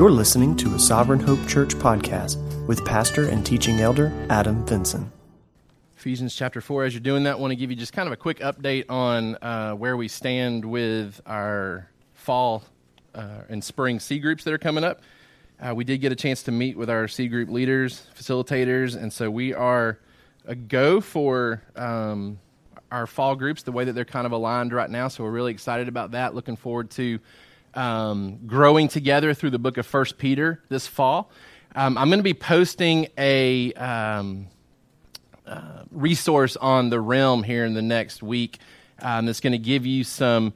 You're listening to a Sovereign Hope Church podcast with pastor and teaching elder Adam Vinson. Ephesians chapter 4. As you're doing that, I want to give you just kind of a quick update on uh, where we stand with our fall uh, and spring C groups that are coming up. Uh, we did get a chance to meet with our C group leaders, facilitators, and so we are a go for um, our fall groups the way that they're kind of aligned right now. So we're really excited about that. Looking forward to um, growing together through the book of First Peter this fall. Um, I'm going to be posting a um, uh, resource on the realm here in the next week um, that's going to give you some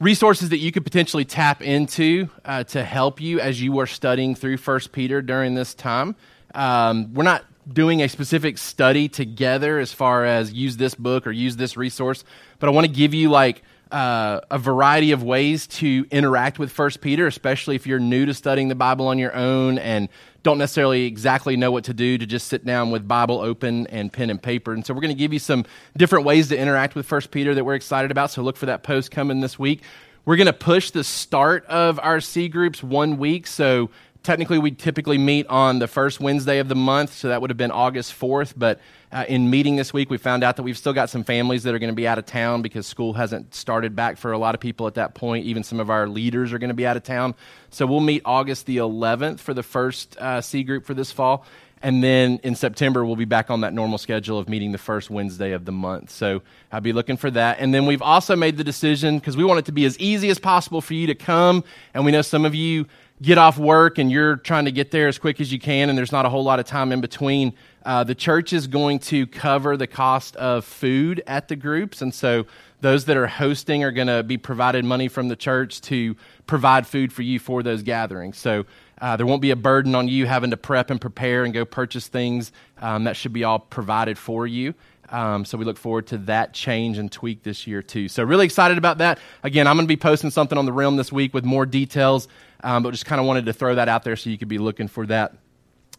resources that you could potentially tap into uh, to help you as you are studying through First Peter during this time. Um, we're not doing a specific study together as far as use this book or use this resource, but I want to give you like uh, a variety of ways to interact with First Peter, especially if you're new to studying the Bible on your own and don't necessarily exactly know what to do to just sit down with Bible open and pen and paper. And so we're going to give you some different ways to interact with First Peter that we're excited about. So look for that post coming this week. We're going to push the start of our C groups one week. So technically we typically meet on the first Wednesday of the month, so that would have been August 4th. But uh, in meeting this week, we found out that we've still got some families that are going to be out of town because school hasn't started back for a lot of people at that point. Even some of our leaders are going to be out of town. So we'll meet August the 11th for the first uh, C group for this fall. And then in September, we'll be back on that normal schedule of meeting the first Wednesday of the month. So I'll be looking for that. And then we've also made the decision, because we want it to be as easy as possible for you to come. And we know some of you get off work and you're trying to get there as quick as you can, and there's not a whole lot of time in between, uh, the church is going to cover the cost of food at the groups. And so those that are hosting are going to be provided money from the church to provide food for you for those gatherings. So uh, there won't be a burden on you having to prep and prepare and go purchase things. Um, that should be all provided for you. Um, so we look forward to that change and tweak this year too. So really excited about that. Again, I'm going to be posting something on the Realm this week with more details um, but just kind of wanted to throw that out there so you could be looking for that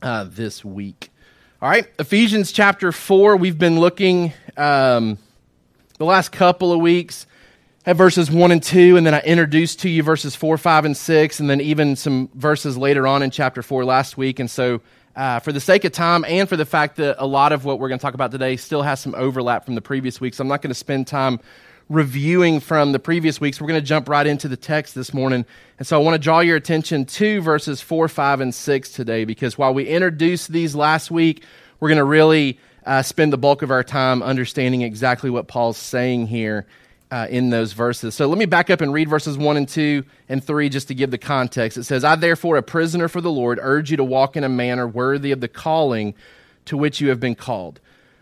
uh, this week. All right, Ephesians chapter 4. We've been looking um, the last couple of weeks at verses 1 and 2, and then I introduced to you verses 4, 5, and 6, and then even some verses later on in chapter 4 last week. And so, uh, for the sake of time and for the fact that a lot of what we're going to talk about today still has some overlap from the previous weeks, I'm not going to spend time reviewing from the previous weeks. We're going to jump right into the text this morning. And so I want to draw your attention to verses 4, 5, and 6 today because while we introduced these last week, we're going to really uh, spend the bulk of our time understanding exactly what Paul's saying here uh, in those verses. So let me back up and read verses 1 and 2 and 3 just to give the context. It says, I, therefore, a prisoner for the Lord, urge you to walk in a manner worthy of the calling to which you have been called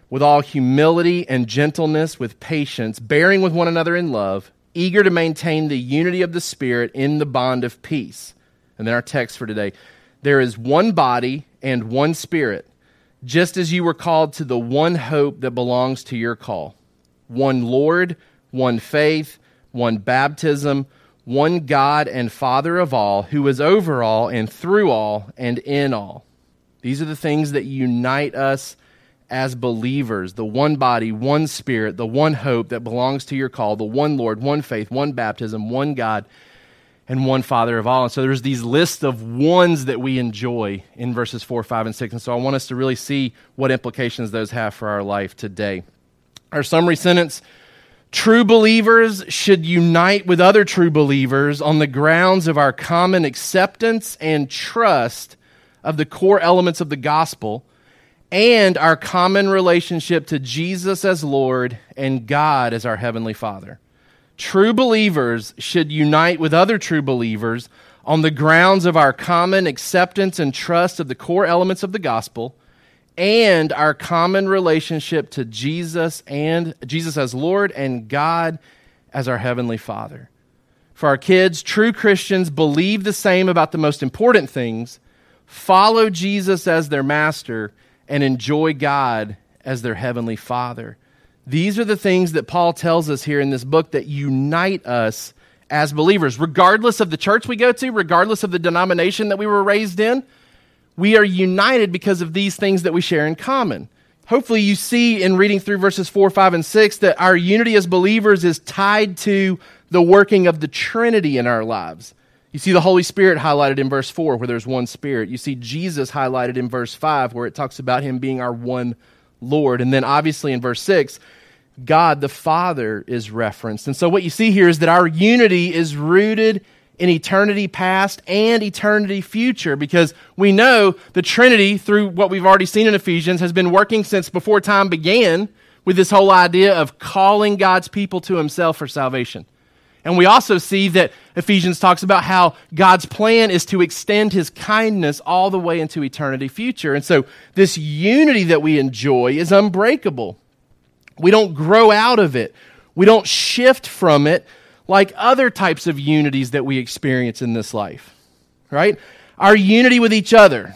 with all humility and gentleness, with patience, bearing with one another in love, eager to maintain the unity of the Spirit in the bond of peace. And then our text for today there is one body and one Spirit, just as you were called to the one hope that belongs to your call one Lord, one faith, one baptism, one God and Father of all, who is over all and through all and in all. These are the things that unite us as believers the one body, one spirit, the one hope that belongs to your call, the one Lord, one faith, one baptism, one God, and one Father of all. And so there's these lists of ones that we enjoy in verses 4, 5, and 6. And so I want us to really see what implications those have for our life today. Our summary sentence True believers should unite with other true believers on the grounds of our common acceptance and trust of the core elements of the gospel and our common relationship to Jesus as Lord and God as our Heavenly Father. True believers should unite with other true believers on the grounds of our common acceptance and trust of the core elements of the gospel and our common relationship to Jesus and Jesus as Lord and God as our heavenly Father. For our kids, true Christians believe the same about the most important things, follow Jesus as their master, and enjoy God as their heavenly Father. These are the things that Paul tells us here in this book that unite us as believers. Regardless of the church we go to, regardless of the denomination that we were raised in, we are united because of these things that we share in common. Hopefully, you see in reading through verses 4, 5, and 6 that our unity as believers is tied to the working of the Trinity in our lives. You see the Holy Spirit highlighted in verse 4, where there's one Spirit. You see Jesus highlighted in verse 5, where it talks about him being our one Lord. And then obviously in verse 6, God the Father is referenced. And so what you see here is that our unity is rooted in eternity past and eternity future because we know the Trinity, through what we've already seen in Ephesians, has been working since before time began with this whole idea of calling God's people to himself for salvation. And we also see that Ephesians talks about how God's plan is to extend his kindness all the way into eternity future. And so this unity that we enjoy is unbreakable. We don't grow out of it. We don't shift from it like other types of unities that we experience in this life. Right? Our unity with each other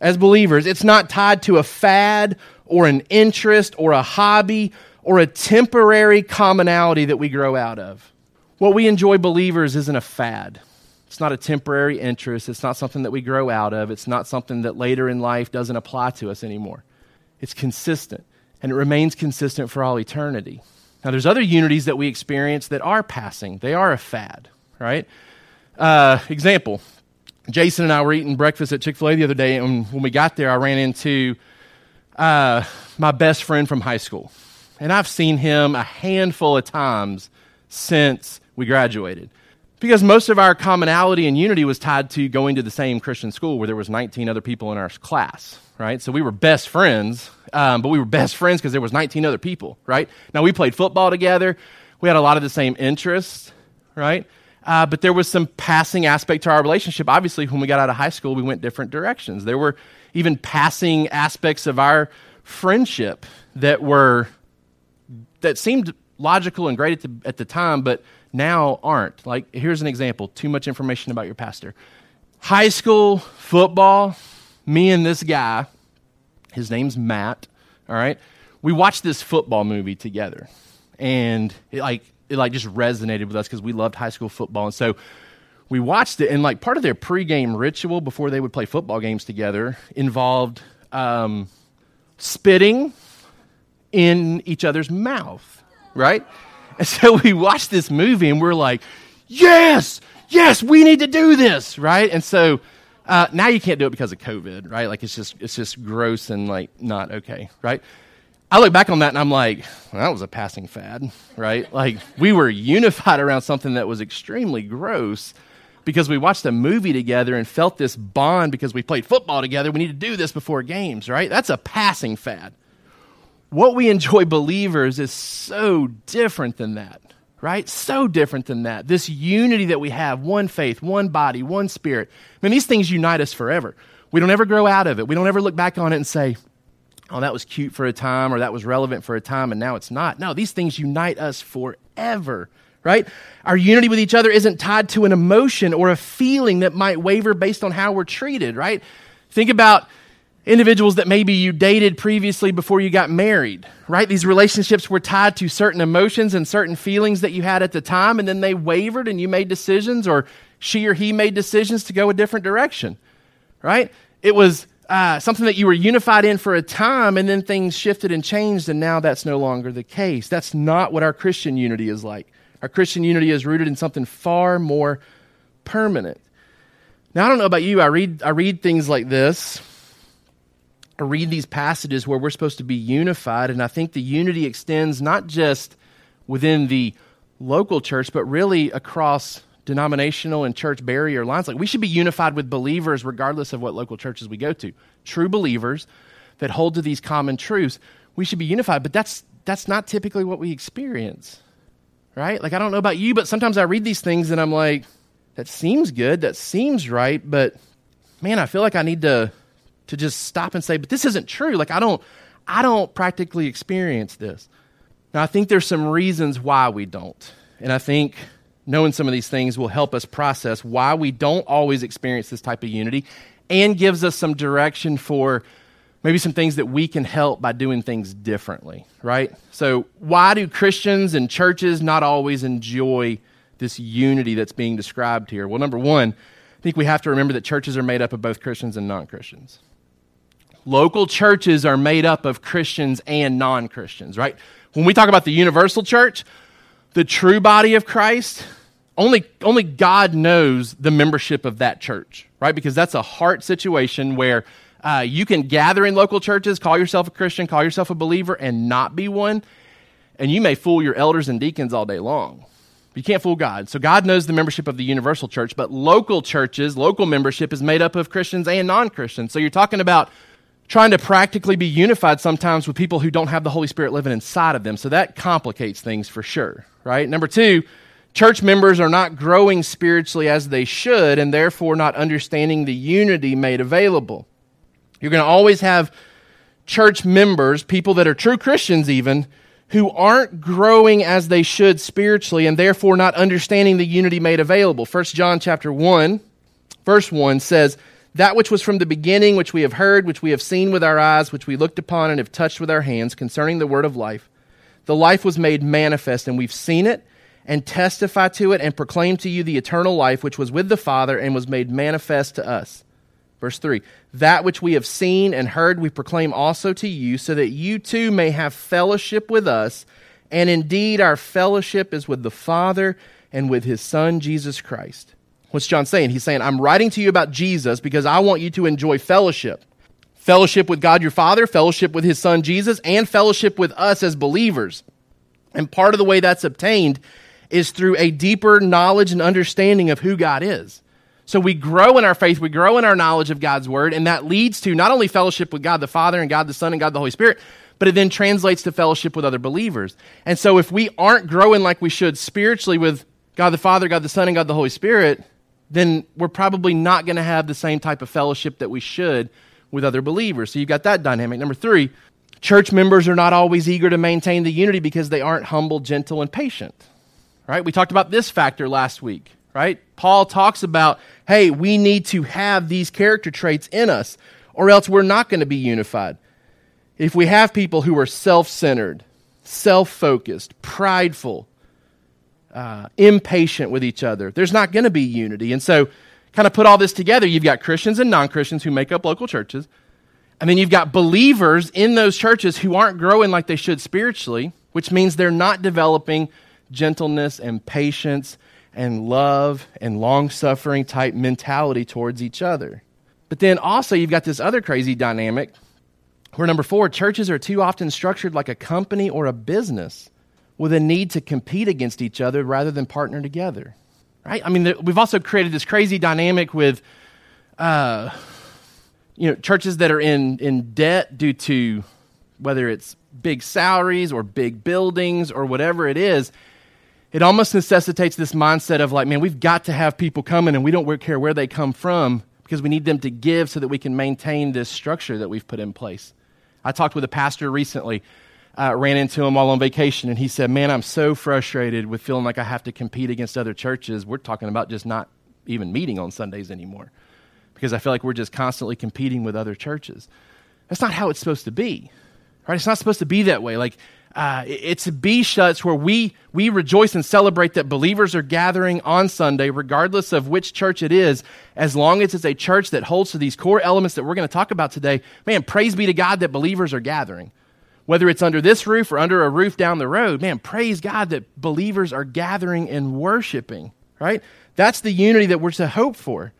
as believers, it's not tied to a fad or an interest or a hobby or a temporary commonality that we grow out of. What we enjoy, believers, isn't a fad. It's not a temporary interest. It's not something that we grow out of. It's not something that later in life doesn't apply to us anymore. It's consistent, and it remains consistent for all eternity. Now, there's other unities that we experience that are passing, they are a fad, right? Uh, example Jason and I were eating breakfast at Chick fil A the other day, and when we got there, I ran into uh, my best friend from high school. And I've seen him a handful of times since we graduated. Because most of our commonality and unity was tied to going to the same Christian school where there was 19 other people in our class, right? So we were best friends, um, but we were best friends because there was 19 other people, right? Now we played football together. We had a lot of the same interests, right? Uh, but there was some passing aspect to our relationship. Obviously, when we got out of high school, we went different directions. There were even passing aspects of our friendship that were that seemed logical and great at the, at the time, but now aren't. Like, here's an example too much information about your pastor. High school football, me and this guy, his name's Matt, all right? We watched this football movie together. And it like it like just resonated with us because we loved high school football. And so we watched it, and like part of their pregame ritual before they would play football games together involved um, spitting in each other's mouth, right? And so we watched this movie and we're like, yes, yes, we need to do this, right? And so uh, now you can't do it because of COVID, right? Like it's just it's just gross and like not okay, right? I look back on that and I'm like, well, that was a passing fad, right? Like we were unified around something that was extremely gross because we watched a movie together and felt this bond because we played football together. We need to do this before games, right? That's a passing fad what we enjoy believers is so different than that, right? So different than that. This unity that we have one faith, one body, one spirit. I mean, these things unite us forever. We don't ever grow out of it. We don't ever look back on it and say, oh, that was cute for a time or that was relevant for a time and now it's not. No, these things unite us forever, right? Our unity with each other isn't tied to an emotion or a feeling that might waver based on how we're treated, right? Think about individuals that maybe you dated previously before you got married, right? These relationships were tied to certain emotions and certain feelings that you had at the time, and then they wavered and you made decisions, or she or he made decisions to go a different direction, right? It was uh, something that you were unified in for a time, and then things shifted and changed, and now that's no longer the case. That's not what our Christian unity is like. Our Christian unity is rooted in something far more permanent. Now, I don't know about you, I read, I read things like this read these passages where we're supposed to be unified, and I think the unity extends not just within the local church, but really across denominational and church barrier lines. Like we should be unified with believers regardless of what local churches we go to. True believers that hold to these common truths, we should be unified, but that's that's not typically what we experience. Right? Like I don't know about you, but sometimes I read these things and I'm like that seems good, that seems right, but man, I feel like I need to to just stop and say, but this isn't true. Like I don't I don't practically experience this. Now I think there's some reasons why we don't. And I think knowing some of these things will help us process why we don't always experience this type of unity and gives us some direction for maybe some things that we can help by doing things differently, right? So, why do Christians and churches not always enjoy this unity that's being described here? Well, number one, I think we have to remember that churches are made up of both Christians and non Christians. Local churches are made up of Christians and non Christians, right? When we talk about the universal church, the true body of Christ, only, only God knows the membership of that church, right? Because that's a heart situation where uh, you can gather in local churches, call yourself a Christian, call yourself a believer, and not be one. And you may fool your elders and deacons all day long. You can't fool God. So God knows the membership of the universal church, but local churches, local membership is made up of Christians and non Christians. So you're talking about trying to practically be unified sometimes with people who don't have the Holy Spirit living inside of them. So that complicates things for sure, right? Number two, church members are not growing spiritually as they should and therefore not understanding the unity made available. You're going to always have church members, people that are true Christians even, who aren't growing as they should spiritually and therefore not understanding the unity made available. 1 John chapter 1 verse 1 says, "That which was from the beginning, which we have heard, which we have seen with our eyes, which we looked upon and have touched with our hands concerning the word of life, the life was made manifest and we've seen it and testify to it and proclaim to you the eternal life which was with the Father and was made manifest to us." Verse 3 That which we have seen and heard, we proclaim also to you, so that you too may have fellowship with us. And indeed, our fellowship is with the Father and with his Son, Jesus Christ. What's John saying? He's saying, I'm writing to you about Jesus because I want you to enjoy fellowship. Fellowship with God your Father, fellowship with his Son Jesus, and fellowship with us as believers. And part of the way that's obtained is through a deeper knowledge and understanding of who God is. So we grow in our faith, we grow in our knowledge of God's word, and that leads to not only fellowship with God the Father and God the Son and God the Holy Spirit, but it then translates to fellowship with other believers. And so if we aren't growing like we should spiritually with God the Father, God the Son, and God the Holy Spirit, then we're probably not going to have the same type of fellowship that we should with other believers. So you've got that dynamic. Number three, church members are not always eager to maintain the unity because they aren't humble, gentle, and patient. Right? We talked about this factor last week right? Paul talks about, hey, we need to have these character traits in us, or else we're not going to be unified. If we have people who are self centered, self focused, prideful, uh, impatient with each other, there's not going to be unity. And so, kind of put all this together, you've got Christians and non Christians who make up local churches. And then you've got believers in those churches who aren't growing like they should spiritually, which means they're not developing gentleness and patience and love and long suffering type mentality towards each other. But then also, you've got this other crazy dynamic where number four, churches are too often structured like a company or a business with a need to compete against each other rather than partner together. Right? I mean, we've also created this crazy dynamic with, uh, you know, churches that are in, in debt due to whether it's big salaries or big buildings or whatever it is it almost necessitates this mindset of like, man, we've got to have people coming and we don't care where they come from because we need them to give so that we can maintain this structure that we've put in place. I talked with a pastor recently, uh, ran into him while on vacation, and he said, Man, I'm so frustrated with feeling like I have to compete against other churches. We're talking about just not even meeting on Sundays anymore because I feel like we're just constantly competing with other churches. That's not how it's supposed to be, right? It's not supposed to be that way. Like, uh, it's a B shuts where we, we rejoice and celebrate that believers are gathering on Sunday, regardless of which church it is, as long as it's a church that holds to these core elements that we're going to talk about today. Man, praise be to God that believers are gathering. Whether it's under this roof or under a roof down the road, man, praise God that believers are gathering and worshiping, right? That's the unity that we're to hope for.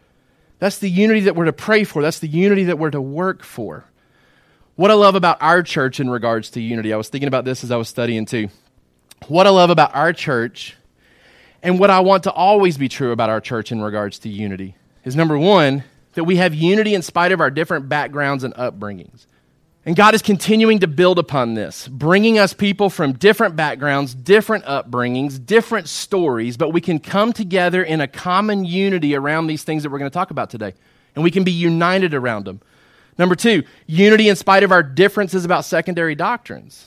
That's the unity that we're to pray for. That's the unity that we're to work for. What I love about our church in regards to unity, I was thinking about this as I was studying too. What I love about our church and what I want to always be true about our church in regards to unity is number one, that we have unity in spite of our different backgrounds and upbringings. And God is continuing to build upon this, bringing us people from different backgrounds, different upbringings, different stories, but we can come together in a common unity around these things that we're going to talk about today. And we can be united around them. Number two, unity in spite of our differences about secondary doctrines.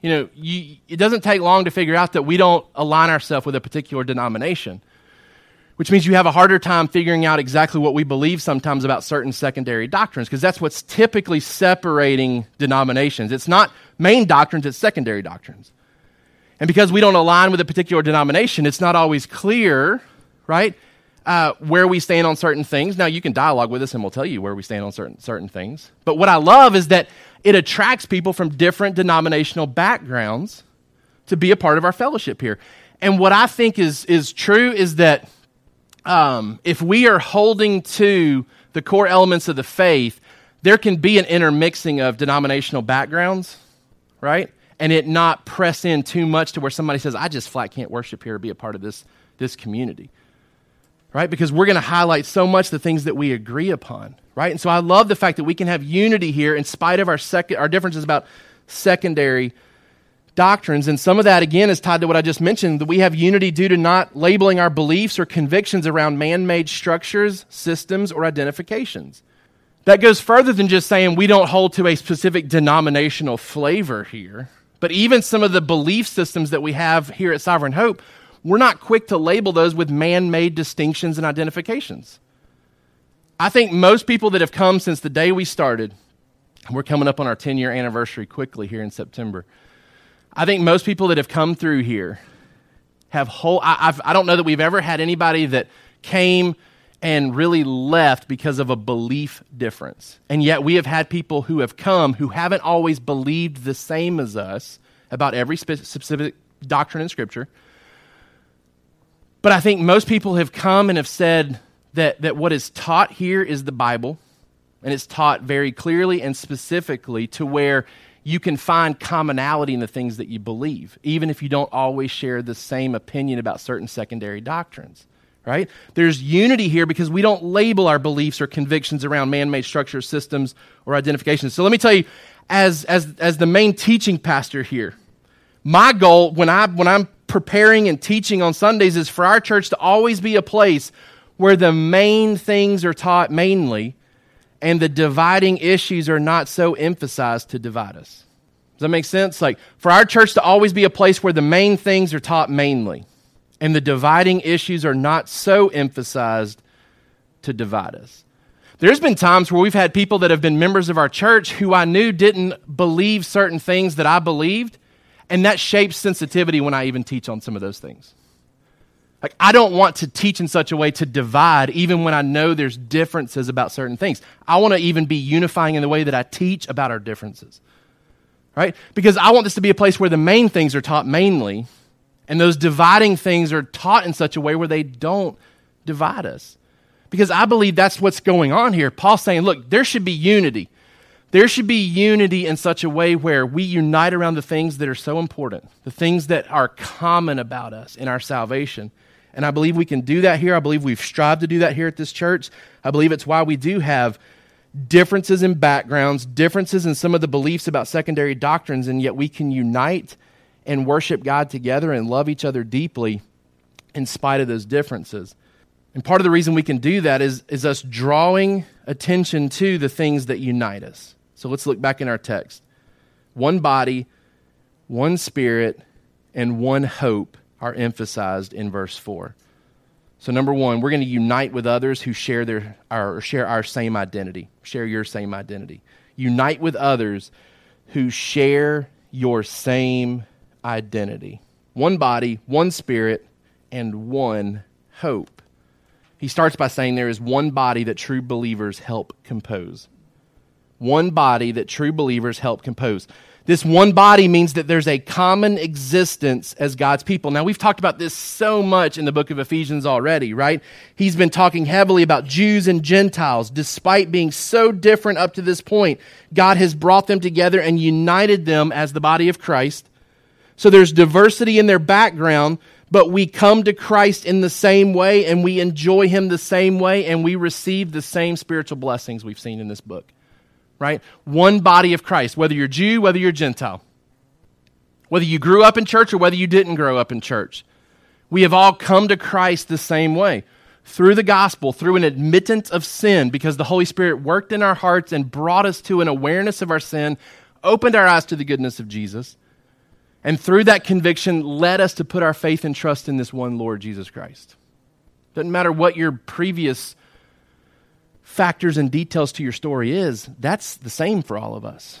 You know, you, it doesn't take long to figure out that we don't align ourselves with a particular denomination, which means you have a harder time figuring out exactly what we believe sometimes about certain secondary doctrines, because that's what's typically separating denominations. It's not main doctrines, it's secondary doctrines. And because we don't align with a particular denomination, it's not always clear, right? uh, where we stand on certain things. Now, you can dialogue with us and we'll tell you where we stand on certain, certain things. But what I love is that it attracts people from different denominational backgrounds to be a part of our fellowship here. And what I think is, is true is that um, if we are holding to the core elements of the faith, there can be an intermixing of denominational backgrounds, right? And it not press in too much to where somebody says, I just flat can't worship here or be a part of this, this community, right? Because we're going to highlight so much the things that we agree upon, right? And so I love the fact that we can have unity here in spite of our, sec- our differences about secondary doctrines. And some of that, again, is tied to what I just mentioned that we have unity due to not labeling our beliefs or convictions around man made structures, systems, or identifications. That goes further than just saying we don't hold to a specific denominational flavor here, but even some of the belief systems that we have here at Sovereign Hope, we're not quick to label those with man made distinctions and identifications. I think most people that have come since the day we started, we're coming up on our 10 year anniversary quickly here in September I think most people that have come through here have whole. I, I've, I don't know that we've ever had anybody that came and really left because of a belief difference. And yet we have had people who have come who haven't always believed the same as us about every specific doctrine in Scripture. But I think most people have come and have said that, that what is taught here is the Bible, and it's taught very clearly and specifically to where you can find commonality in the things that you believe, even if you don't always share the same opinion about certain secondary doctrines, right? There's unity here because we don't label our beliefs or convictions around man made structures, systems, or identifications. So let me tell you, as, as, as the main teaching pastor here, my goal when, I, when I'm preparing and teaching on Sundays is for our church to always be a place where the main things are taught mainly and the dividing issues are not so emphasized to divide us. Does that make sense? Like, for our church to always be a place where the main things are taught mainly, and the dividing issues are not so emphasized to divide us. There's been times where we've had people that have been members of our church who I knew didn't believe certain things that I believed, and that shapes sensitivity when I even teach on some of those things. Like, I don't want to teach in such a way to divide, even when I know there's differences about certain things. I want to even be unifying in the way that I teach about our differences. Right? Because I want this to be a place where the main things are taught mainly, and those dividing things are taught in such a way where they don't divide us. Because I believe that's what's going on here. Paul's saying, look, there should be unity. There should be unity in such a way where we unite around the things that are so important, the things that are common about us in our salvation and I believe we can do that here. I believe we've strived to do that here at this church. I believe it's why we do have differences in backgrounds, differences in some of the beliefs about secondary doctrines, and yet we can unite and worship God together and love each other deeply in spite of those differences. And part of the reason we can do that is, is us drawing attention to the things that unite us. So let's look back in our text. One body, one spirit, and one hope are emphasized in verse 4. So, number one, we're going to unite with others who share, their, our, share our same identity, share your same identity. Unite with others who share your same identity. One body, one spirit, and one hope. He starts by saying there is one body that true believers help compose. One body that true believers help compose. This one body means that there's a common existence as God's people. Now, we've talked about this so much in the book of Ephesians already, right? He's been talking heavily about Jews and Gentiles. Despite being so different up to this point, God has brought them together and united them as the body of Christ. So there's diversity in their background, but we come to Christ in the same way and we enjoy Him the same way and we receive the same spiritual blessings we've seen in this book right? One body of Christ, whether you're Jew, whether you're Gentile, whether you grew up in church or whether you didn't grow up in church. We have all come to Christ the same way through the gospel, through an admittance of sin, because the Holy Spirit worked in our hearts and brought us to an awareness of our sin, opened our eyes to the goodness of Jesus, and through that conviction led us to put our faith and trust in this one Lord Jesus Christ. Doesn't matter what your previous factors and details to your story is, that's the same for all of us.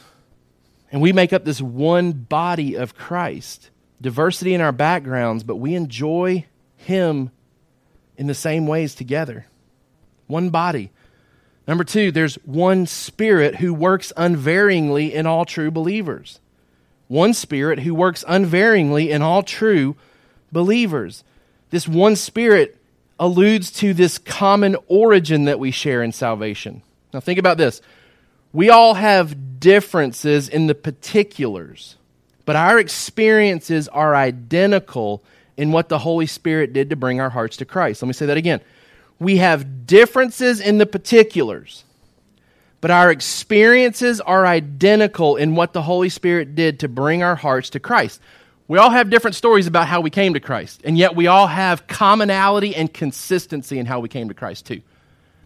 And we make up this one body of Christ. Diversity in our backgrounds, but we enjoy Him in the same ways together. One body. Number two, there's one Spirit who works unvaryingly in all true believers. One Spirit who works unvaryingly in all true believers. This one Spirit alludes to this common origin that we share in salvation. Now, think about this. We all have differences in the particulars, but our experiences are identical in what the Holy Spirit did to bring our hearts to Christ. Let me say that again. We have differences in the particulars, but our experiences are identical in what the Holy Spirit did to bring our hearts to Christ. We all have different stories about how we came to Christ, and yet we all have commonality and consistency in how we came to Christ, too.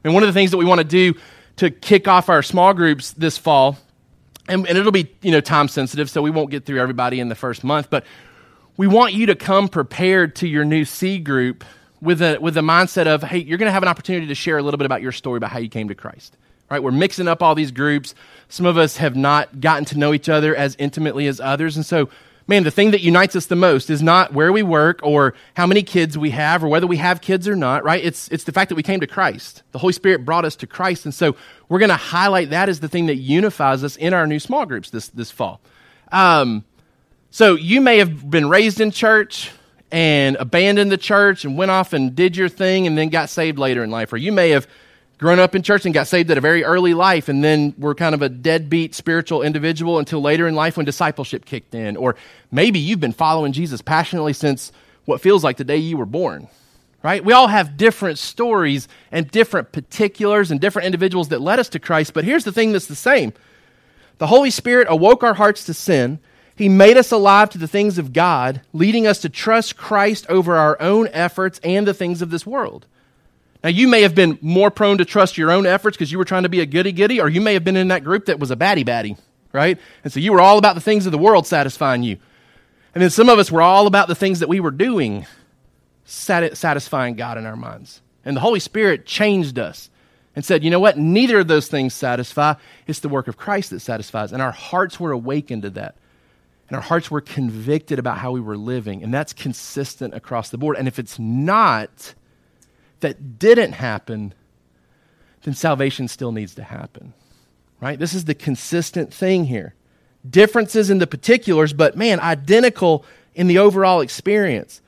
And one of the things that we want to do to kick off our small groups this fall, and, and it'll be you know time sensitive, so we won't get through everybody in the first month, but we want you to come prepared to your new C group with a with a mindset of, hey, you're going to have an opportunity to share a little bit about your story about how you came to Christ. Right? We're mixing up all these groups. Some of us have not gotten to know each other as intimately as others, and so man, the thing that unites us the most is not where we work or how many kids we have or whether we have kids or not, right? It's, it's the fact that we came to Christ. The Holy Spirit brought us to Christ. And so we're going to highlight that as the thing that unifies us in our new small groups this, this fall. Um, so you may have been raised in church and abandoned the church and went off and did your thing and then got saved later in life. Or you may have grown up in church and got saved at a very early life and then were kind of a deadbeat spiritual individual until later in life when discipleship kicked in. Or maybe you've been following Jesus passionately since what feels like the day you were born. Right? We all have different stories and different particulars and different individuals that led us to Christ, but here's the thing that's the same. The Holy Spirit awoke our hearts to sin. He made us alive to the things of God, leading us to trust Christ over our own efforts and the things of this world. Now, you may have been more prone to trust your own efforts because you were trying to be a goody goody, or you may have been in that group that was a batty batty, right? And so you were all about the things of the world satisfying you. And then some of us were all about the things that we were doing satisfying God in our minds. And the Holy Spirit changed us and said, you know what? Neither of those things satisfy. It's the work of Christ that satisfies. And our hearts were awakened to that. And our hearts were convicted about how we were living. And that's consistent across the board. And if it's not, that didn't happen, then salvation still needs to happen. Right? This is the consistent thing here. Differences in the particulars, but man, identical in the overall experience.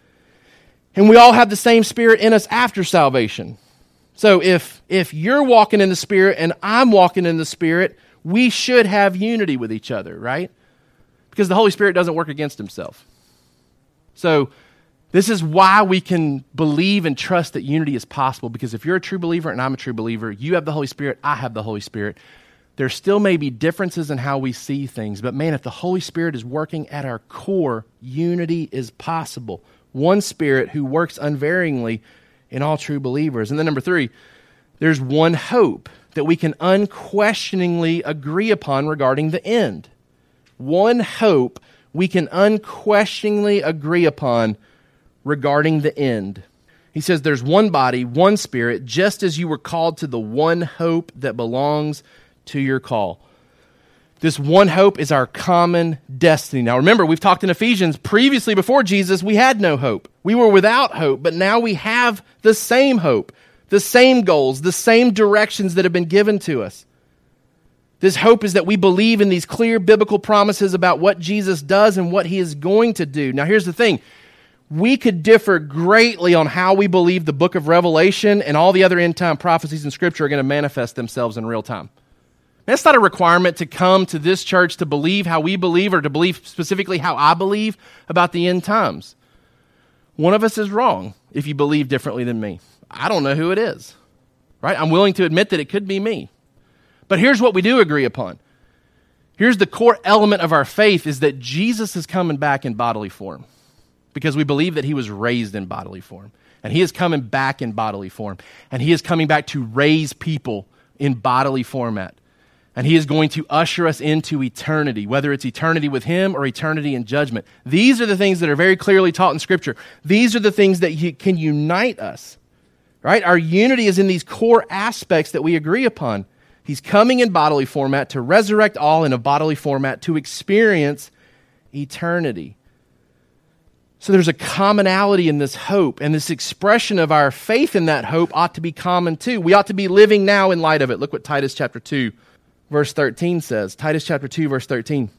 And we all have the same spirit in us after salvation. So if if you're walking in the spirit and I'm walking in the spirit, we should have unity with each other, right? Because the Holy Spirit doesn't work against himself. So this is why we can believe and trust that unity is possible because if you're a true believer and I'm a true believer, you have the Holy Spirit, I have the Holy Spirit. There still may be differences in how we see things, but man, if the Holy Spirit is working at our core, unity is possible. One Spirit who works unvaryingly in all true believers. And then, number three, there's one hope that we can unquestioningly agree upon regarding the end. One hope we can unquestioningly agree upon regarding the end. He says, There's one body, one spirit, just as you were called to the one hope that belongs to your call. This one hope is our common destiny. Now, remember, we've talked in Ephesians previously before Jesus, we had no hope. We were without hope, but now we have the same hope, the same goals, the same directions that have been given to us. This hope is that we believe in these clear biblical promises about what Jesus does and what he is going to do. Now, here's the thing we could differ greatly on how we believe the book of Revelation and all the other end time prophecies in Scripture are going to manifest themselves in real time. That's not a requirement to come to this church to believe how we believe or to believe specifically how I believe about the end times. One of us is wrong if you believe differently than me. I don't know who it is, right? I'm willing to admit that it could be me. But here's what we do agree upon. Here's the core element of our faith is that Jesus is coming back in bodily form because we believe that he was raised in bodily form. And he is coming back in bodily form. And he is coming back to raise people in bodily format. And he is going to usher us into eternity, whether it's eternity with him or eternity in judgment. These are the things that are very clearly taught in Scripture. These are the things that can unite us, right? Our unity is in these core aspects that we agree upon. He's coming in bodily format to resurrect all in a bodily format to experience eternity. So there's a commonality in this hope, and this expression of our faith in that hope ought to be common too. We ought to be living now in light of it. Look what Titus chapter 2, verse 13 says. Titus chapter 2, verse 13.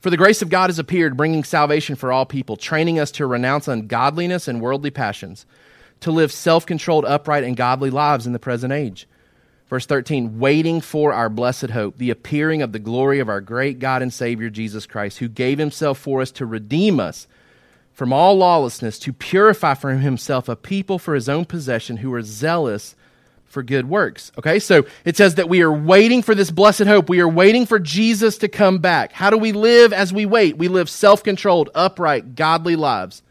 For the grace of God has appeared, bringing salvation for all people, training us to renounce ungodliness and worldly passions, to live self controlled, upright, and godly lives in the present age. Verse 13, waiting for our blessed hope, the appearing of the glory of our great God and Savior Jesus Christ, who gave himself for us to redeem us from all lawlessness, to purify for himself a people for his own possession who are zealous for good works. Okay, so it says that we are waiting for this blessed hope. We are waiting for Jesus to come back. How do we live as we wait? We live self controlled, upright, godly lives.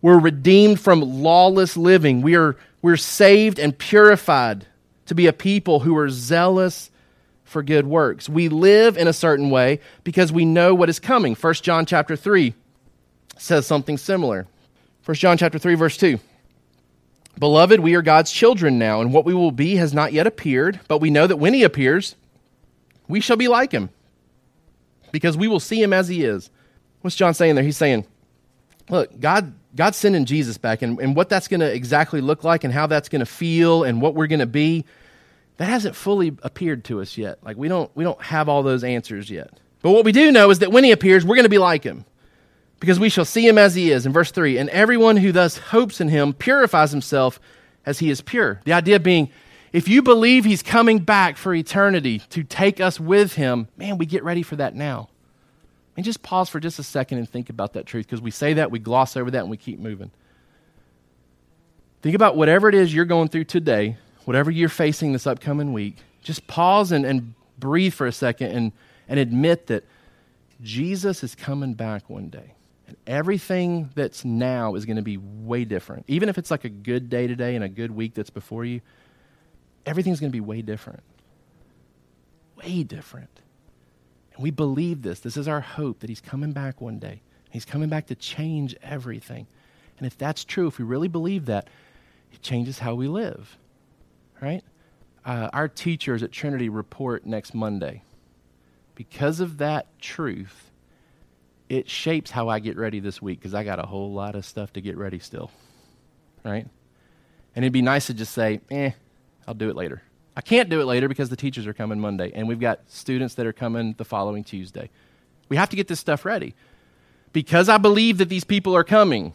We're redeemed from lawless living. We are, we're saved and purified to be a people who are zealous for good works. We live in a certain way because we know what is coming. 1 John chapter 3 says something similar. 1 John chapter 3 verse 2. Beloved, we are God's children now, and what we will be has not yet appeared, but we know that when he appears, we shall be like him, because we will see him as he is. What's John saying there? He's saying, look, God, God's sending Jesus back, and, and what that's going to exactly look like, and how that's going to feel, and what we're going to be, that hasn't fully appeared to us yet. Like we don't we don't have all those answers yet. But what we do know is that when he appears, we're going to be like him because we shall see him as he is. In verse 3, and everyone who thus hopes in him purifies himself as he is pure. The idea being, if you believe he's coming back for eternity to take us with him, man, we get ready for that now. And just pause for just a second and think about that truth because we say that, we gloss over that, and we keep moving. Think about whatever it is you're going through today, whatever you're facing this upcoming week. Just pause and, and breathe for a second and, and admit that Jesus is coming back one day. And everything that's now is going to be way different. Even if it's like a good day today and a good week that's before you, everything's going to be way different. Way different. And we believe this. This is our hope that He's coming back one day. He's coming back to change everything. And if that's true, if we really believe that, it changes how we live. Right? Uh, our teachers at Trinity report next Monday. Because of that truth, it shapes how I get ready this week because I got a whole lot of stuff to get ready still. Right? And it'd be nice to just say, eh, I'll do it later. I can't do it later because the teachers are coming Monday, and we've got students that are coming the following Tuesday. We have to get this stuff ready. Because I believe that these people are coming,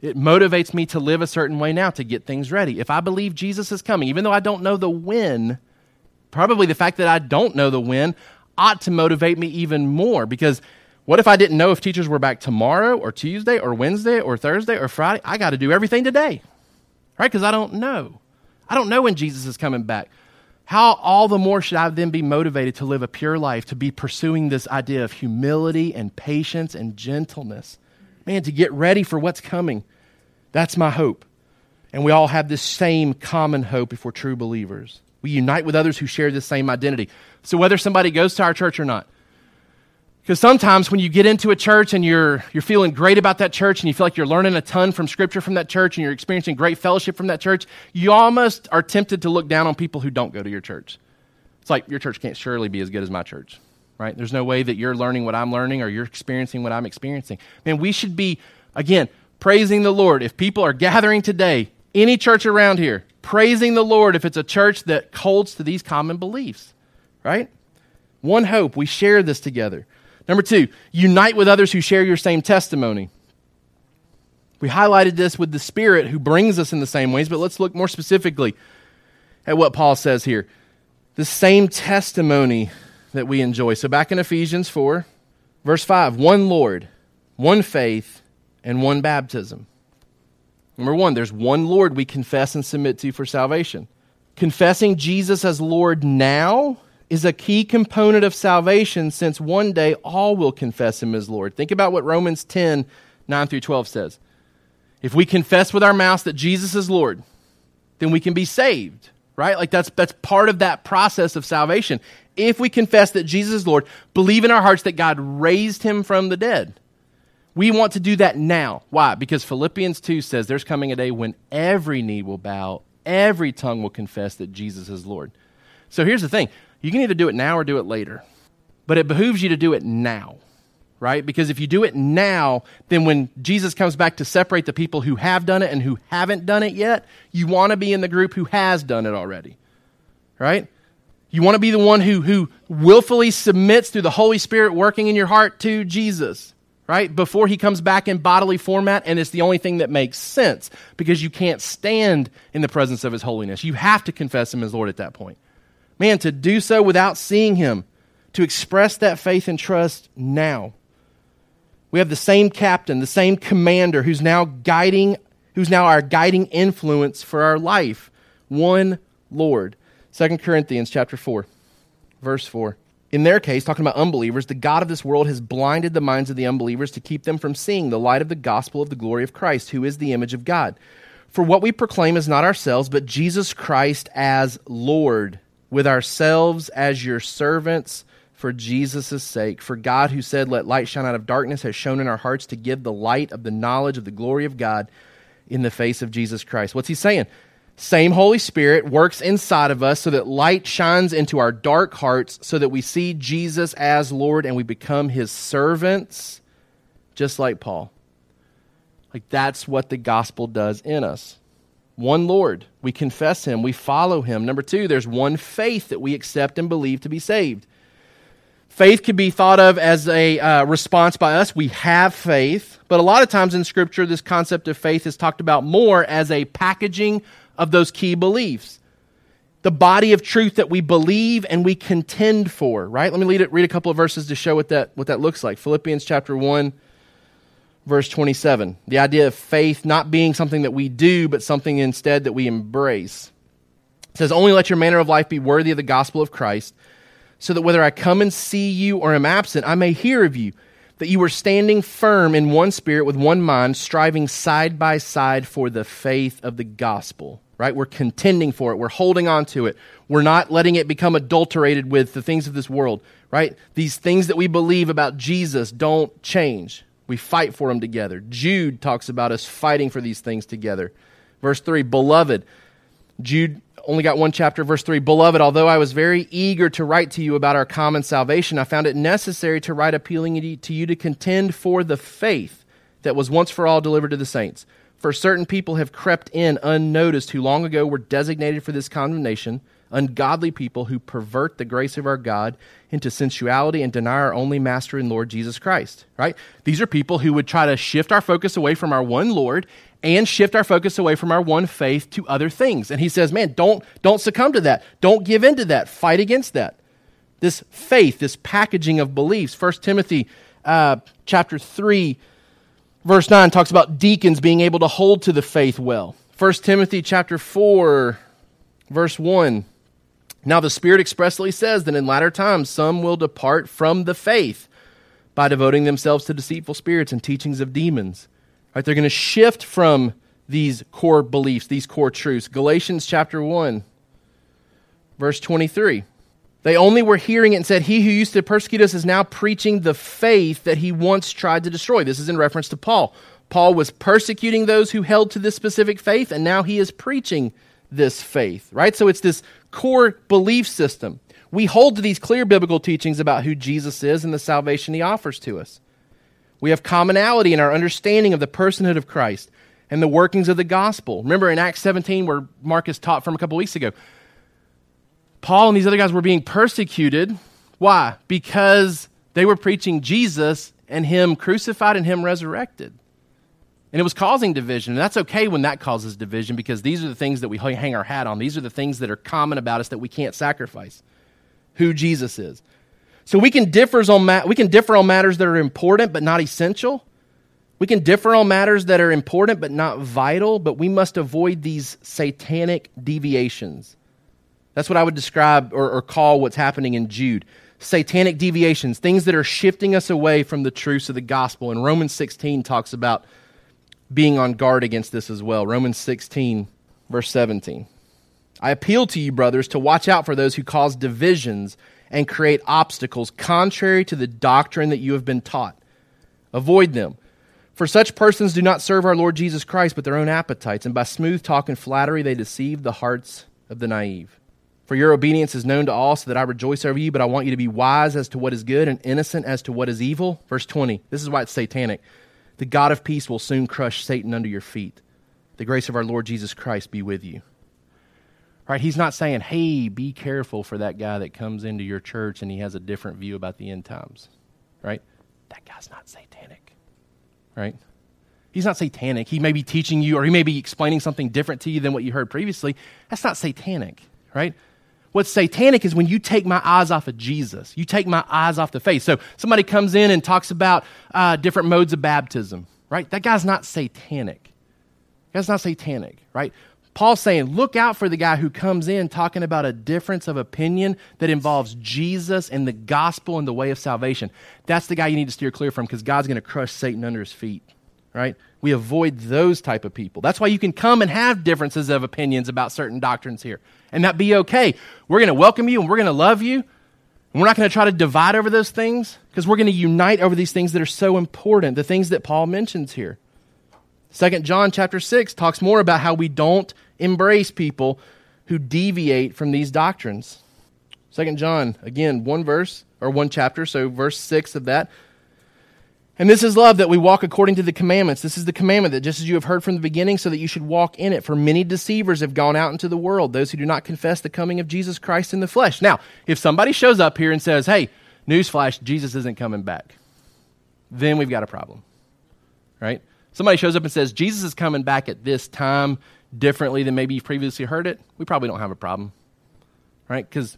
it motivates me to live a certain way now to get things ready. If I believe Jesus is coming, even though I don't know the when, probably the fact that I don't know the when ought to motivate me even more because what if I didn't know if teachers were back tomorrow or Tuesday or Wednesday or Thursday or Friday? I got to do everything today, right? Because I don't know. I don't know when Jesus is coming back. How all the more should I then be motivated to live a pure life, to be pursuing this idea of humility and patience and gentleness? Man, to get ready for what's coming. That's my hope. And we all have this same common hope if we're true believers. We unite with others who share this same identity. So whether somebody goes to our church or not, because sometimes when you get into a church and you're, you're feeling great about that church and you feel like you're learning a ton from scripture from that church and you're experiencing great fellowship from that church, you almost are tempted to look down on people who don't go to your church. It's like your church can't surely be as good as my church, right? There's no way that you're learning what I'm learning or you're experiencing what I'm experiencing. Man, we should be, again, praising the Lord. If people are gathering today, any church around here, praising the Lord if it's a church that holds to these common beliefs, right? One hope, we share this together. Number two, unite with others who share your same testimony. We highlighted this with the Spirit who brings us in the same ways, but let's look more specifically at what Paul says here. The same testimony that we enjoy. So back in Ephesians 4, verse 5 one Lord, one faith, and one baptism. Number one, there's one Lord we confess and submit to for salvation. Confessing Jesus as Lord now is a key component of salvation since one day all will confess him as Lord. Think about what Romans 10 9 through 12 says. If we confess with our mouths that Jesus is Lord, then we can be saved, right? Like that's, that's part of that process of salvation. If we confess that Jesus is Lord, believe in our hearts that God raised him from the dead. We want to do that now. Why? Because Philippians 2 says there's coming a day when every knee will bow, every tongue will confess that Jesus is Lord. So here's the thing you can either do it now or do it later. But it behooves you to do it now, right? Because if you do it now, then when Jesus comes back to separate the people who have done it and who haven't done it yet, you want to be in the group who has done it already, right? You want to be the one who, who willfully submits through the Holy Spirit working in your heart to Jesus, right? Before he comes back in bodily format, and it's the only thing that makes sense because you can't stand in the presence of his holiness. You have to confess him as Lord at that point. Man, to do so without seeing him, to express that faith and trust now. We have the same captain, the same commander who's now guiding, who's now our guiding influence for our life. One Lord. 2 Corinthians chapter 4, verse 4. In their case, talking about unbelievers, the God of this world has blinded the minds of the unbelievers to keep them from seeing the light of the gospel of the glory of Christ, who is the image of God. For what we proclaim is not ourselves, but Jesus Christ as Lord, with ourselves as your servants for Jesus' sake. For God, who said, Let light shine out of darkness, has shown in our hearts to give the light of the knowledge of the glory of God in the face of Jesus Christ. What's he saying? Same Holy Spirit works inside of us so that light shines into our dark hearts so that we see Jesus as Lord and we become his servants, just like Paul. Like that's what the gospel does in us. One Lord, we confess him, we follow him. Number two, there's one faith that we accept and believe to be saved. Faith can be thought of as a uh, response by us. We have faith, but a lot of times in Scripture, this concept of faith is talked about more as a packaging of those key beliefs. The body of truth that we believe and we contend for, right? Let me read, it, read a couple of verses to show what that, what that looks like. Philippians chapter 1, verse 27. The idea of faith not being something that we do, but something instead that we embrace. It says, Only let your manner of life be worthy of the gospel of Christ, so that whether I come and see you or am absent, I may hear of you that you are standing firm in one spirit with one mind, striving side by side for the faith of the gospel. Right? We're contending for it. We're holding on to it. We're not letting it become adulterated with the things of this world. Right? These things that we believe about Jesus don't change. We fight for them together. Jude talks about us fighting for these things together. Verse 3 Beloved, Jude only got one chapter, verse 3 Beloved, although I was very eager to write to you about our common salvation, I found it necessary to write appealing to you to contend for the faith that was once for all delivered to the saints. For certain people have crept in unnoticed who long ago were designated for this condemnation, ungodly people who pervert the grace of our God into sensuality and deny our only master and Lord Jesus Christ. Right? These are people who would try to shift our focus away from our one Lord and shift our focus away from our one faith to other things. And he says, man, don't, don't succumb to that. Don't give in to that. Fight against that. This faith, this packaging of beliefs. 1 Timothy uh, chapter 3, verse 9 talks about deacons being able to hold to the faith well. 1 Timothy chapter 4, verse 1. Now the Spirit expressly says that in latter times some will depart from the faith by devoting themselves to deceitful spirits and teachings of demons Right, they're going to shift from these core beliefs, these core truths. Galatians chapter 1, verse 23. They only were hearing it and said, He who used to persecute us is now preaching the faith that he once tried to destroy. This is in reference to Paul. Paul was persecuting those who held to this specific faith, and now he is preaching this faith, right? So it's this core belief system. We hold to these clear biblical teachings about who Jesus is and the salvation he offers to us. We have commonality in our understanding of the personhood of Christ and the workings of the gospel. Remember in Acts 17, where Marcus taught from a couple weeks ago, Paul and these other guys were being persecuted. Why? Because they were preaching Jesus and Him crucified and Him resurrected. And it was causing division. And that's okay when that causes division because these are the things that we hang our hat on. These are the things that are common about us that we can't sacrifice. Who Jesus is. So we can differ on ma- we can differ on matters that are important but not essential. We can differ on matters that are important but not vital, but we must avoid these satanic deviations. That's what I would describe or, or call what's happening in Jude. Satanic deviations, things that are shifting us away from the truths of the gospel. And Romans 16 talks about being on guard against this as well. Romans 16, verse 17. I appeal to you, brothers, to watch out for those who cause divisions and create obstacles contrary to the doctrine that you have been taught. Avoid them. For such persons do not serve our Lord Jesus Christ, but their own appetites, and by smooth talk and flattery they deceive the hearts of the naive. For your obedience is known to all, so that I rejoice over you, but I want you to be wise as to what is good and innocent as to what is evil. Verse 20. This is why it's satanic. The God of peace will soon crush Satan under your feet. The grace of our Lord Jesus Christ be with you Right? He's not saying, hey, be careful for that guy that comes into your church and he has a different view about the end times. Right? That guy's not satanic. Right? He's not satanic. He may be teaching you or he may be explaining something different to you than what you heard previously. That's not satanic, right? What's satanic is when you take my eyes off of Jesus. You take my eyes off the face. So somebody comes in and talks about uh, different modes of baptism, right? That guy's not satanic. That's not satanic, right? Paul's saying, look out for the guy who comes in talking about a difference of opinion that involves Jesus and the gospel and the way of salvation. That's the guy you need to steer clear from because God's going to crush Satan under his feet, right? We avoid those type of people. That's why you can come and have differences of opinions about certain doctrines here and that be okay. We're going to welcome you and we're going to love you. And we're not going to try to divide over those things because we're going to unite over these things that are so important, the things that Paul mentions here. Second John chapter 6 talks more about how we don't embrace people who deviate from these doctrines. Second John, again, one verse or one chapter, so verse 6 of that. And this is love that we walk according to the commandments. This is the commandment that just as you have heard from the beginning, so that you should walk in it. For many deceivers have gone out into the world, those who do not confess the coming of Jesus Christ in the flesh. Now, if somebody shows up here and says, hey, newsflash, Jesus isn't coming back, then we've got a problem, right? somebody shows up and says, Jesus is coming back at this time differently than maybe you've previously heard it, we probably don't have a problem, right? Because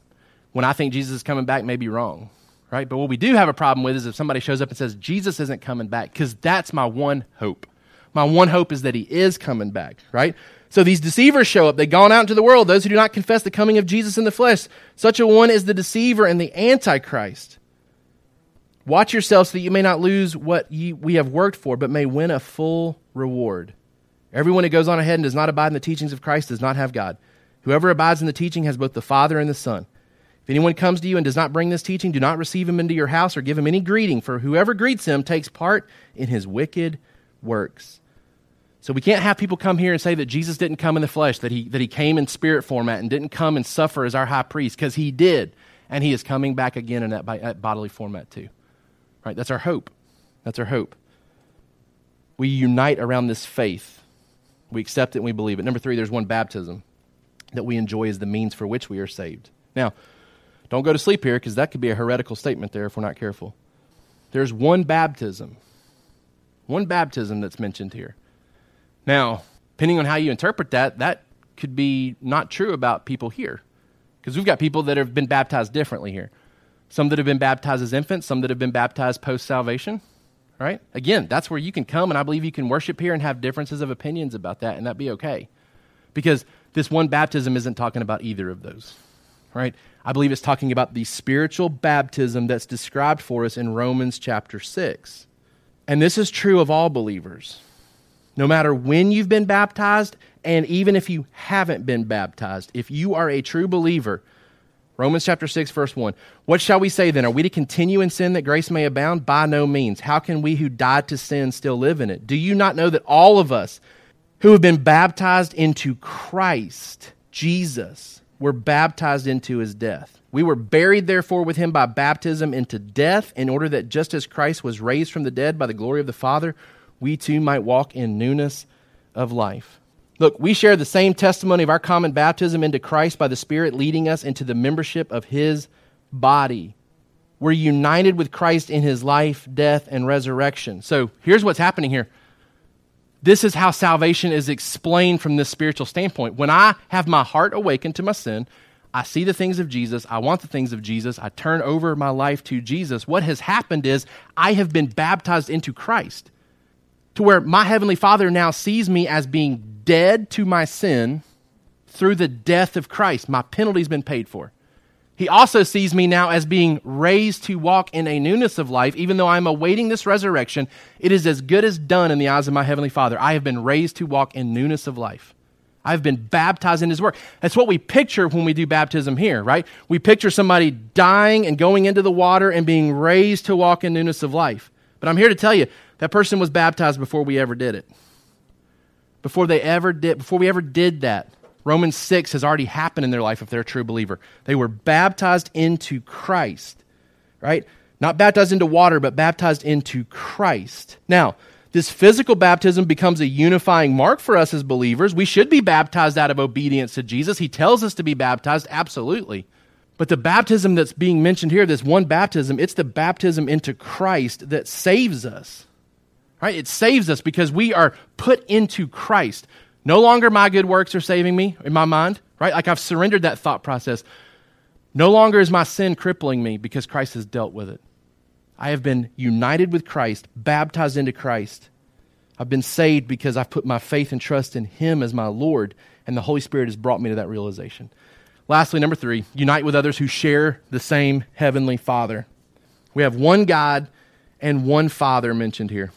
when I think Jesus is coming back, may be wrong, right? But what we do have a problem with is if somebody shows up and says, Jesus isn't coming back, because that's my one hope. My one hope is that he is coming back, right? So these deceivers show up. They've gone out into the world, those who do not confess the coming of Jesus in the flesh. Such a one is the deceiver and the antichrist. Watch yourselves so that you may not lose what ye, we have worked for, but may win a full reward. Everyone who goes on ahead and does not abide in the teachings of Christ does not have God. Whoever abides in the teaching has both the Father and the Son. Anyone comes to you and does not bring this teaching, do not receive him into your house or give him any greeting, for whoever greets him takes part in his wicked works. So we can't have people come here and say that Jesus didn't come in the flesh, that he, that he came in spirit format and didn't come and suffer as our high priest, because he did. And he is coming back again in that, that bodily format too. Right? That's our hope. That's our hope. We unite around this faith. We accept it and we believe it. Number three, there's one baptism that we enjoy as the means for which we are saved. Now, don't go to sleep here because that could be a heretical statement there if we're not careful. There's one baptism, one baptism that's mentioned here. Now, depending on how you interpret that, that could be not true about people here because we've got people that have been baptized differently here some that have been baptized as infants, some that have been baptized post salvation. Right? Again, that's where you can come, and I believe you can worship here and have differences of opinions about that, and that be okay. Because this one baptism isn't talking about either of those. Right? I believe it's talking about the spiritual baptism that's described for us in Romans chapter 6. And this is true of all believers. No matter when you've been baptized, and even if you haven't been baptized, if you are a true believer, Romans chapter 6, verse 1. What shall we say then? Are we to continue in sin that grace may abound? By no means. How can we who died to sin still live in it? Do you not know that all of us who have been baptized into Christ, Jesus, were baptized into his death? We were buried, therefore, with him by baptism into death, in order that just as Christ was raised from the dead by the glory of the Father, we too might walk in newness of life. Look, we share the same testimony of our common baptism into Christ by the Spirit leading us into the membership of His body. We're united with Christ in His life, death, and resurrection. So here's what's happening here. This is how salvation is explained from this spiritual standpoint. When I have my heart awakened to my sin, I see the things of Jesus, I want the things of Jesus, I turn over my life to Jesus. What has happened is I have been baptized into Christ to where my Heavenly Father now sees me as being dead to my sin through the death of Christ. My penalty's been paid for. He also sees me now as being raised to walk in a newness of life, even though I'm awaiting this resurrection. It is as good as done in the eyes of my Heavenly Father. I have been raised to walk in newness of life. I've been baptized in His work. That's what we picture when we do baptism here, right? We picture somebody dying and going into the water and being raised to walk in newness of life. But I'm here to tell you, that person was baptized before we ever did it. Before they ever did, before we ever did that. Romans 6 has already happened in their life if they're a true believer. They were baptized into Christ, right? Not baptized into water, but baptized into Christ. Now, This physical baptism becomes a unifying mark for us as believers. We should be baptized out of obedience to Jesus. He tells us to be baptized, absolutely. But the baptism that's being mentioned here, this one baptism, it's the baptism into Christ that saves us. Right? It saves us because we are put into Christ. No longer my good works are saving me in my mind, right? Like I've surrendered that thought process. No longer is my sin crippling me because Christ has dealt with it. I have been united with Christ, baptized into Christ. I've been saved because I've put my faith and trust in Him as my Lord, and the Holy Spirit has brought me to that realization. Lastly, number three, unite with others who share the same Heavenly Father. We have one God and one Father mentioned here.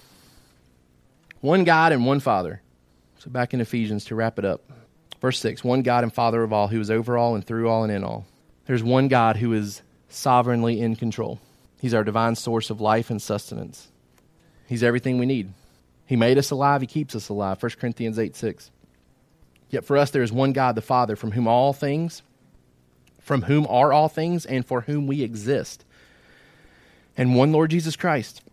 One God and one Father. So back in Ephesians to wrap it up. Verse 6 One God and Father of all, who is over all and through all and in all. There's one God who is sovereignly in control. He's our divine source of life and sustenance. He's everything we need. He made us alive, He keeps us alive. 1 Corinthians 8 6. Yet for us there is one God, the Father, from whom all things, from whom are all things, and for whom we exist. And one Lord Jesus Christ,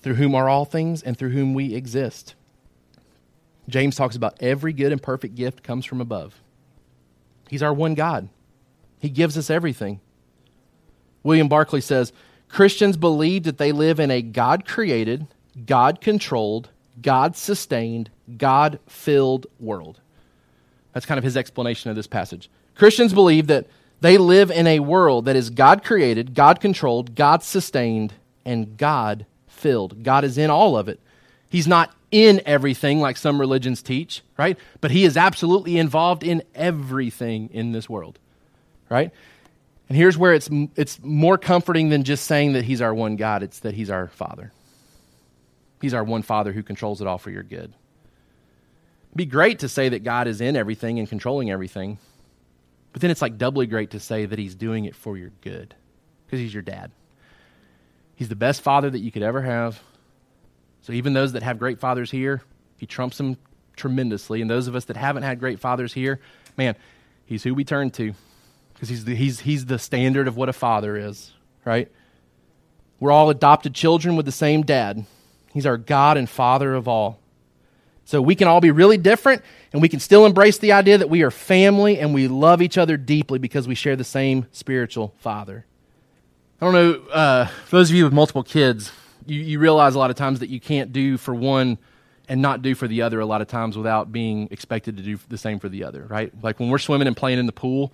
through whom are all things, and through whom we exist. James talks about every good and perfect gift comes from above. He's our one God. He gives us everything. William Barclay says Christians believe that they live in a God created, God controlled, God sustained, God filled world. That's kind of his explanation of this passage. Christians believe that they live in a world that is God created, God controlled, God sustained, and God filled. God is in all of it. He's not in everything like some religions teach, right? But he is absolutely involved in everything in this world, right? And here's where it's, it's more comforting than just saying that he's our one God, it's that he's our Father. He's our one Father who controls it all for your good. It'd be great to say that God is in everything and controlling everything, but then it's like doubly great to say that he's doing it for your good because he's your dad. He's the best father that you could ever have. So even those that have great fathers here, he trumps them tremendously. And those of us that haven't had great fathers here, man, he's who we turn to because he's the, he's, he's the standard of what a father is, right? We're all adopted children with the same dad. He's our God and Father of all. So we can all be really different, and we can still embrace the idea that we are family and we love each other deeply because we share the same spiritual Father. I don't know, uh, for those of you with multiple kids, you, you realize a lot of times that you can't do for one and not do for the other a lot of times without being expected to do the same for the other, right? Like when we're swimming and playing in the pool,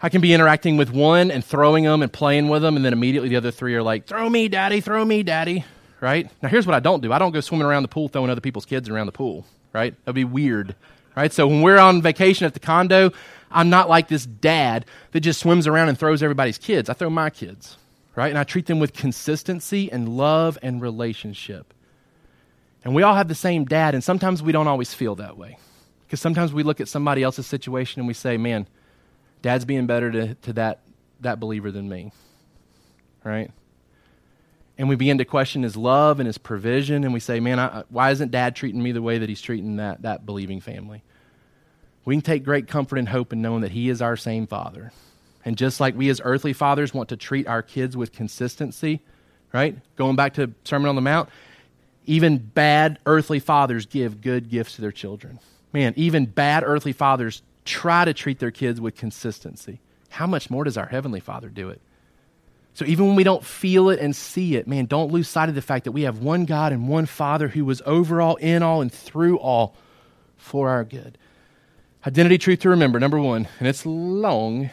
I can be interacting with one and throwing them and playing with them, and then immediately the other three are like, throw me, daddy, throw me, daddy, right? Now, here's what I don't do I don't go swimming around the pool throwing other people's kids around the pool, right? That'd be weird, right? So when we're on vacation at the condo, I'm not like this dad that just swims around and throws everybody's kids. I throw my kids, right? And I treat them with consistency and love and relationship. And we all have the same dad, and sometimes we don't always feel that way. Because sometimes we look at somebody else's situation and we say, man, Dad's being better to, to that, that believer than me. Right? And we begin to question his love and his provision, and we say, man, I, why isn't dad treating me the way that he's treating that, that believing family? We can take great comfort and hope in knowing that he is our same father. And just like we as earthly fathers want to treat our kids with consistency, right? Going back to Sermon on the Mount, even bad earthly fathers give good gifts to their children. Man, even bad earthly fathers try to treat their kids with consistency. How much more does our Heavenly Father do it? So even when we don't feel it and see it, man, don't lose sight of the fact that we have one God and one Father who was over all, in all, and through all for our good. Identity truth to remember, number one, and it's long,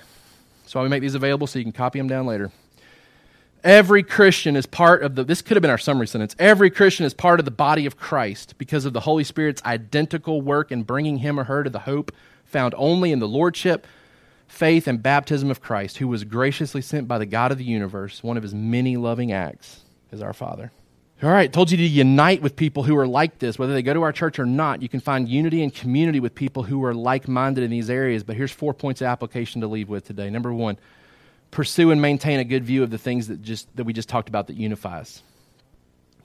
so we make these available so you can copy them down later. Every Christian is part of the, this could have been our summary sentence. Every Christian is part of the body of Christ because of the Holy Spirit's identical work in bringing him or her to the hope found only in the lordship, faith, and baptism of Christ, who was graciously sent by the God of the universe. One of his many loving acts is our Father. All right, told you to unite with people who are like this. Whether they go to our church or not, you can find unity and community with people who are like minded in these areas. But here's four points of application to leave with today. Number one, pursue and maintain a good view of the things that, just, that we just talked about that unify us.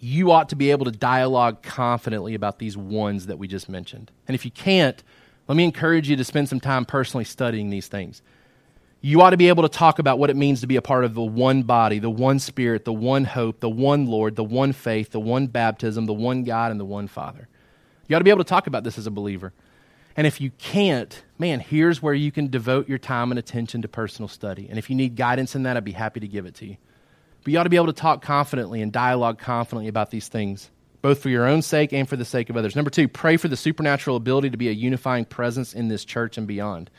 You ought to be able to dialogue confidently about these ones that we just mentioned. And if you can't, let me encourage you to spend some time personally studying these things. You ought to be able to talk about what it means to be a part of the one body, the one spirit, the one hope, the one Lord, the one faith, the one baptism, the one God, and the one Father. You ought to be able to talk about this as a believer. And if you can't, man, here's where you can devote your time and attention to personal study. And if you need guidance in that, I'd be happy to give it to you. But you ought to be able to talk confidently and dialogue confidently about these things, both for your own sake and for the sake of others. Number two, pray for the supernatural ability to be a unifying presence in this church and beyond.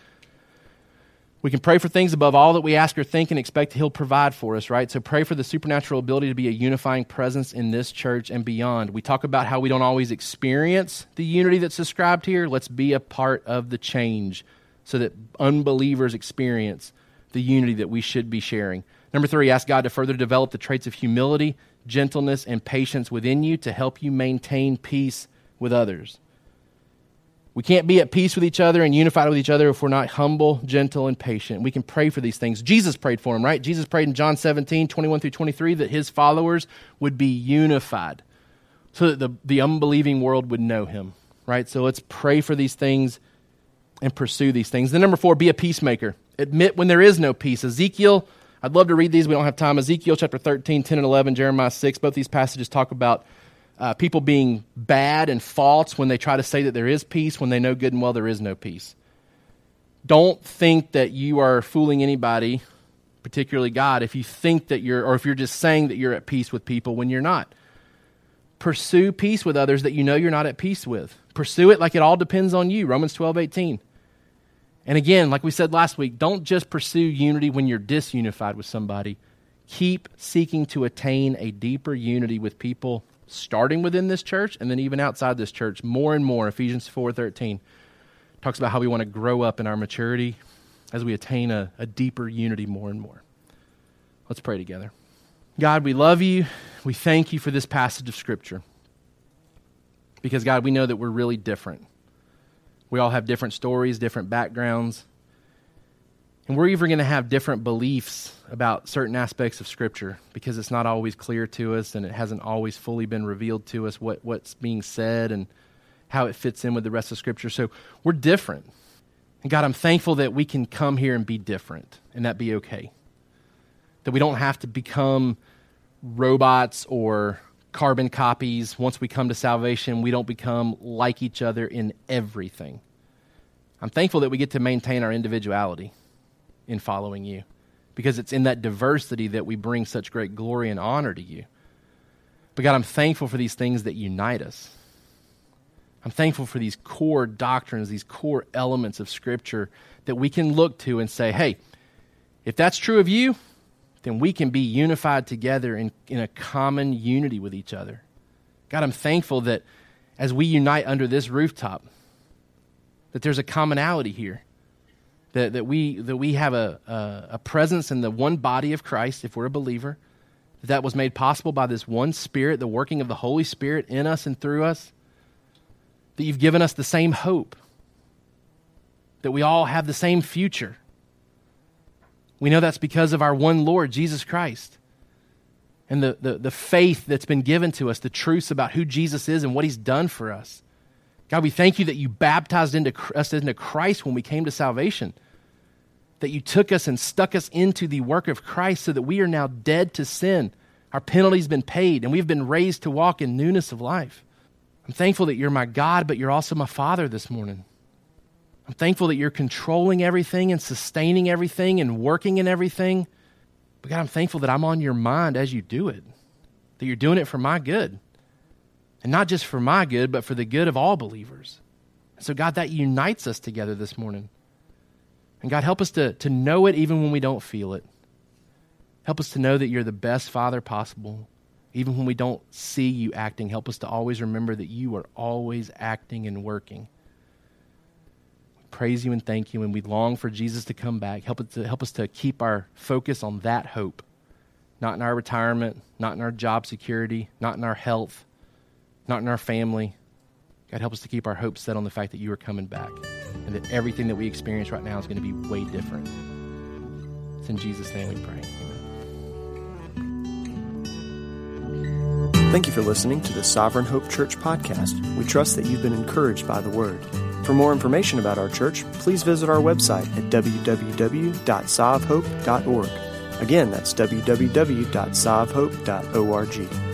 We can pray for things above all that we ask or think and expect He'll provide for us, right? So pray for the supernatural ability to be a unifying presence in this church and beyond. We talk about how we don't always experience the unity that's described here. Let's be a part of the change so that unbelievers experience the unity that we should be sharing. Number three, ask God to further develop the traits of humility, gentleness, and patience within you to help you maintain peace with others. We can't be at peace with each other and unified with each other if we're not humble, gentle, and patient. We can pray for these things. Jesus prayed for them, right? Jesus prayed in John 17, 21 through 23, that his followers would be unified so that the, the unbelieving world would know him, right? So let's pray for these things and pursue these things. Then, number four, be a peacemaker. Admit when there is no peace. Ezekiel, I'd love to read these. We don't have time. Ezekiel chapter 13, 10, and 11, Jeremiah 6. Both these passages talk about uh, people being bad and false when they try to say that there is peace when they know good and well there is no peace. Don't think that you are fooling anybody, particularly God, if you think that you're, or if you're just saying that you're at peace with people when you're not. Pursue peace with others that you know you're not at peace with. Pursue it like it all depends on you. Romans 12, 18. And again, like we said last week, don't just pursue unity when you're disunified with somebody. Keep seeking to attain a deeper unity with people starting within this church and then even outside this church more and more ephesians 4.13 talks about how we want to grow up in our maturity as we attain a, a deeper unity more and more. Let's pray together. God we love you. We thank you for this passage of scripture because god we know that we're really different. We all have different stories different backgrounds and we're even going to have different beliefs about certain aspects of Scripture because it's not always clear to us and it hasn't always fully been revealed to us what, what's being said and how it fits in with the rest of Scripture. So we're different. And God, I'm thankful that we can come here and be different and that be okay. That we don't have to become robots or carbon copies. Once we come to salvation, we don't become like each other in everything. I'm thankful that we get to maintain our individuality in following you because it's in that diversity that we bring such great glory and honor to you. But God, I'm thankful for these things that unite us. I'm thankful for these core doctrines, these core elements of Scripture that we can look to and say, hey, if that's true of you, then we can be unified together in, in a common unity with each other. God, I'm thankful that as we unite under this rooftop, that there's a commonality here that, that, we, that we have a, a, a presence in the one body of Christ if we're a believer. That, was made possible by this one Spirit, the working of the Holy Spirit in us and through us. That you've given us the same hope. That we all have the same future. We know that's because of our one Lord, Jesus Christ. And the, the, the faith that's been given to us, the truths about who Jesus is and what he's done for us. God, we thank you that you baptized into, us into Christ when we came to salvation. That you took us and stuck us into the work of Christ so that we are now dead to sin. Our penalty's been paid and we've been raised to walk in newness of life. I'm thankful that you're my God, but you're also my Father this morning. I'm thankful that you're controlling everything and sustaining everything and working in everything. But God, I'm thankful that I'm on your mind as you do it, that you're doing it for my good. And not just for my good, but for the good of all believers. So, God, that unites us together this morning. And God, help us to, to know it even when we don't feel it. Help us to know that you're the best Father possible. Even when we don't see you acting, help us to always remember that you are always acting and working. We praise you and thank you, and we long for Jesus to come back. Help us to, help us to keep our focus on that hope, not in our retirement, not in our job security, not in our health, not in our family. God, help us to keep our hopes set on the fact that you are coming back and that everything that we experience right now is going to be way different. It's in Jesus' name we pray. Thank you for listening to the Sovereign Hope Church podcast. We trust that you've been encouraged by the word. For more information about our church, please visit our website at www.sovhope.org. Again, that's www.sovhope.org.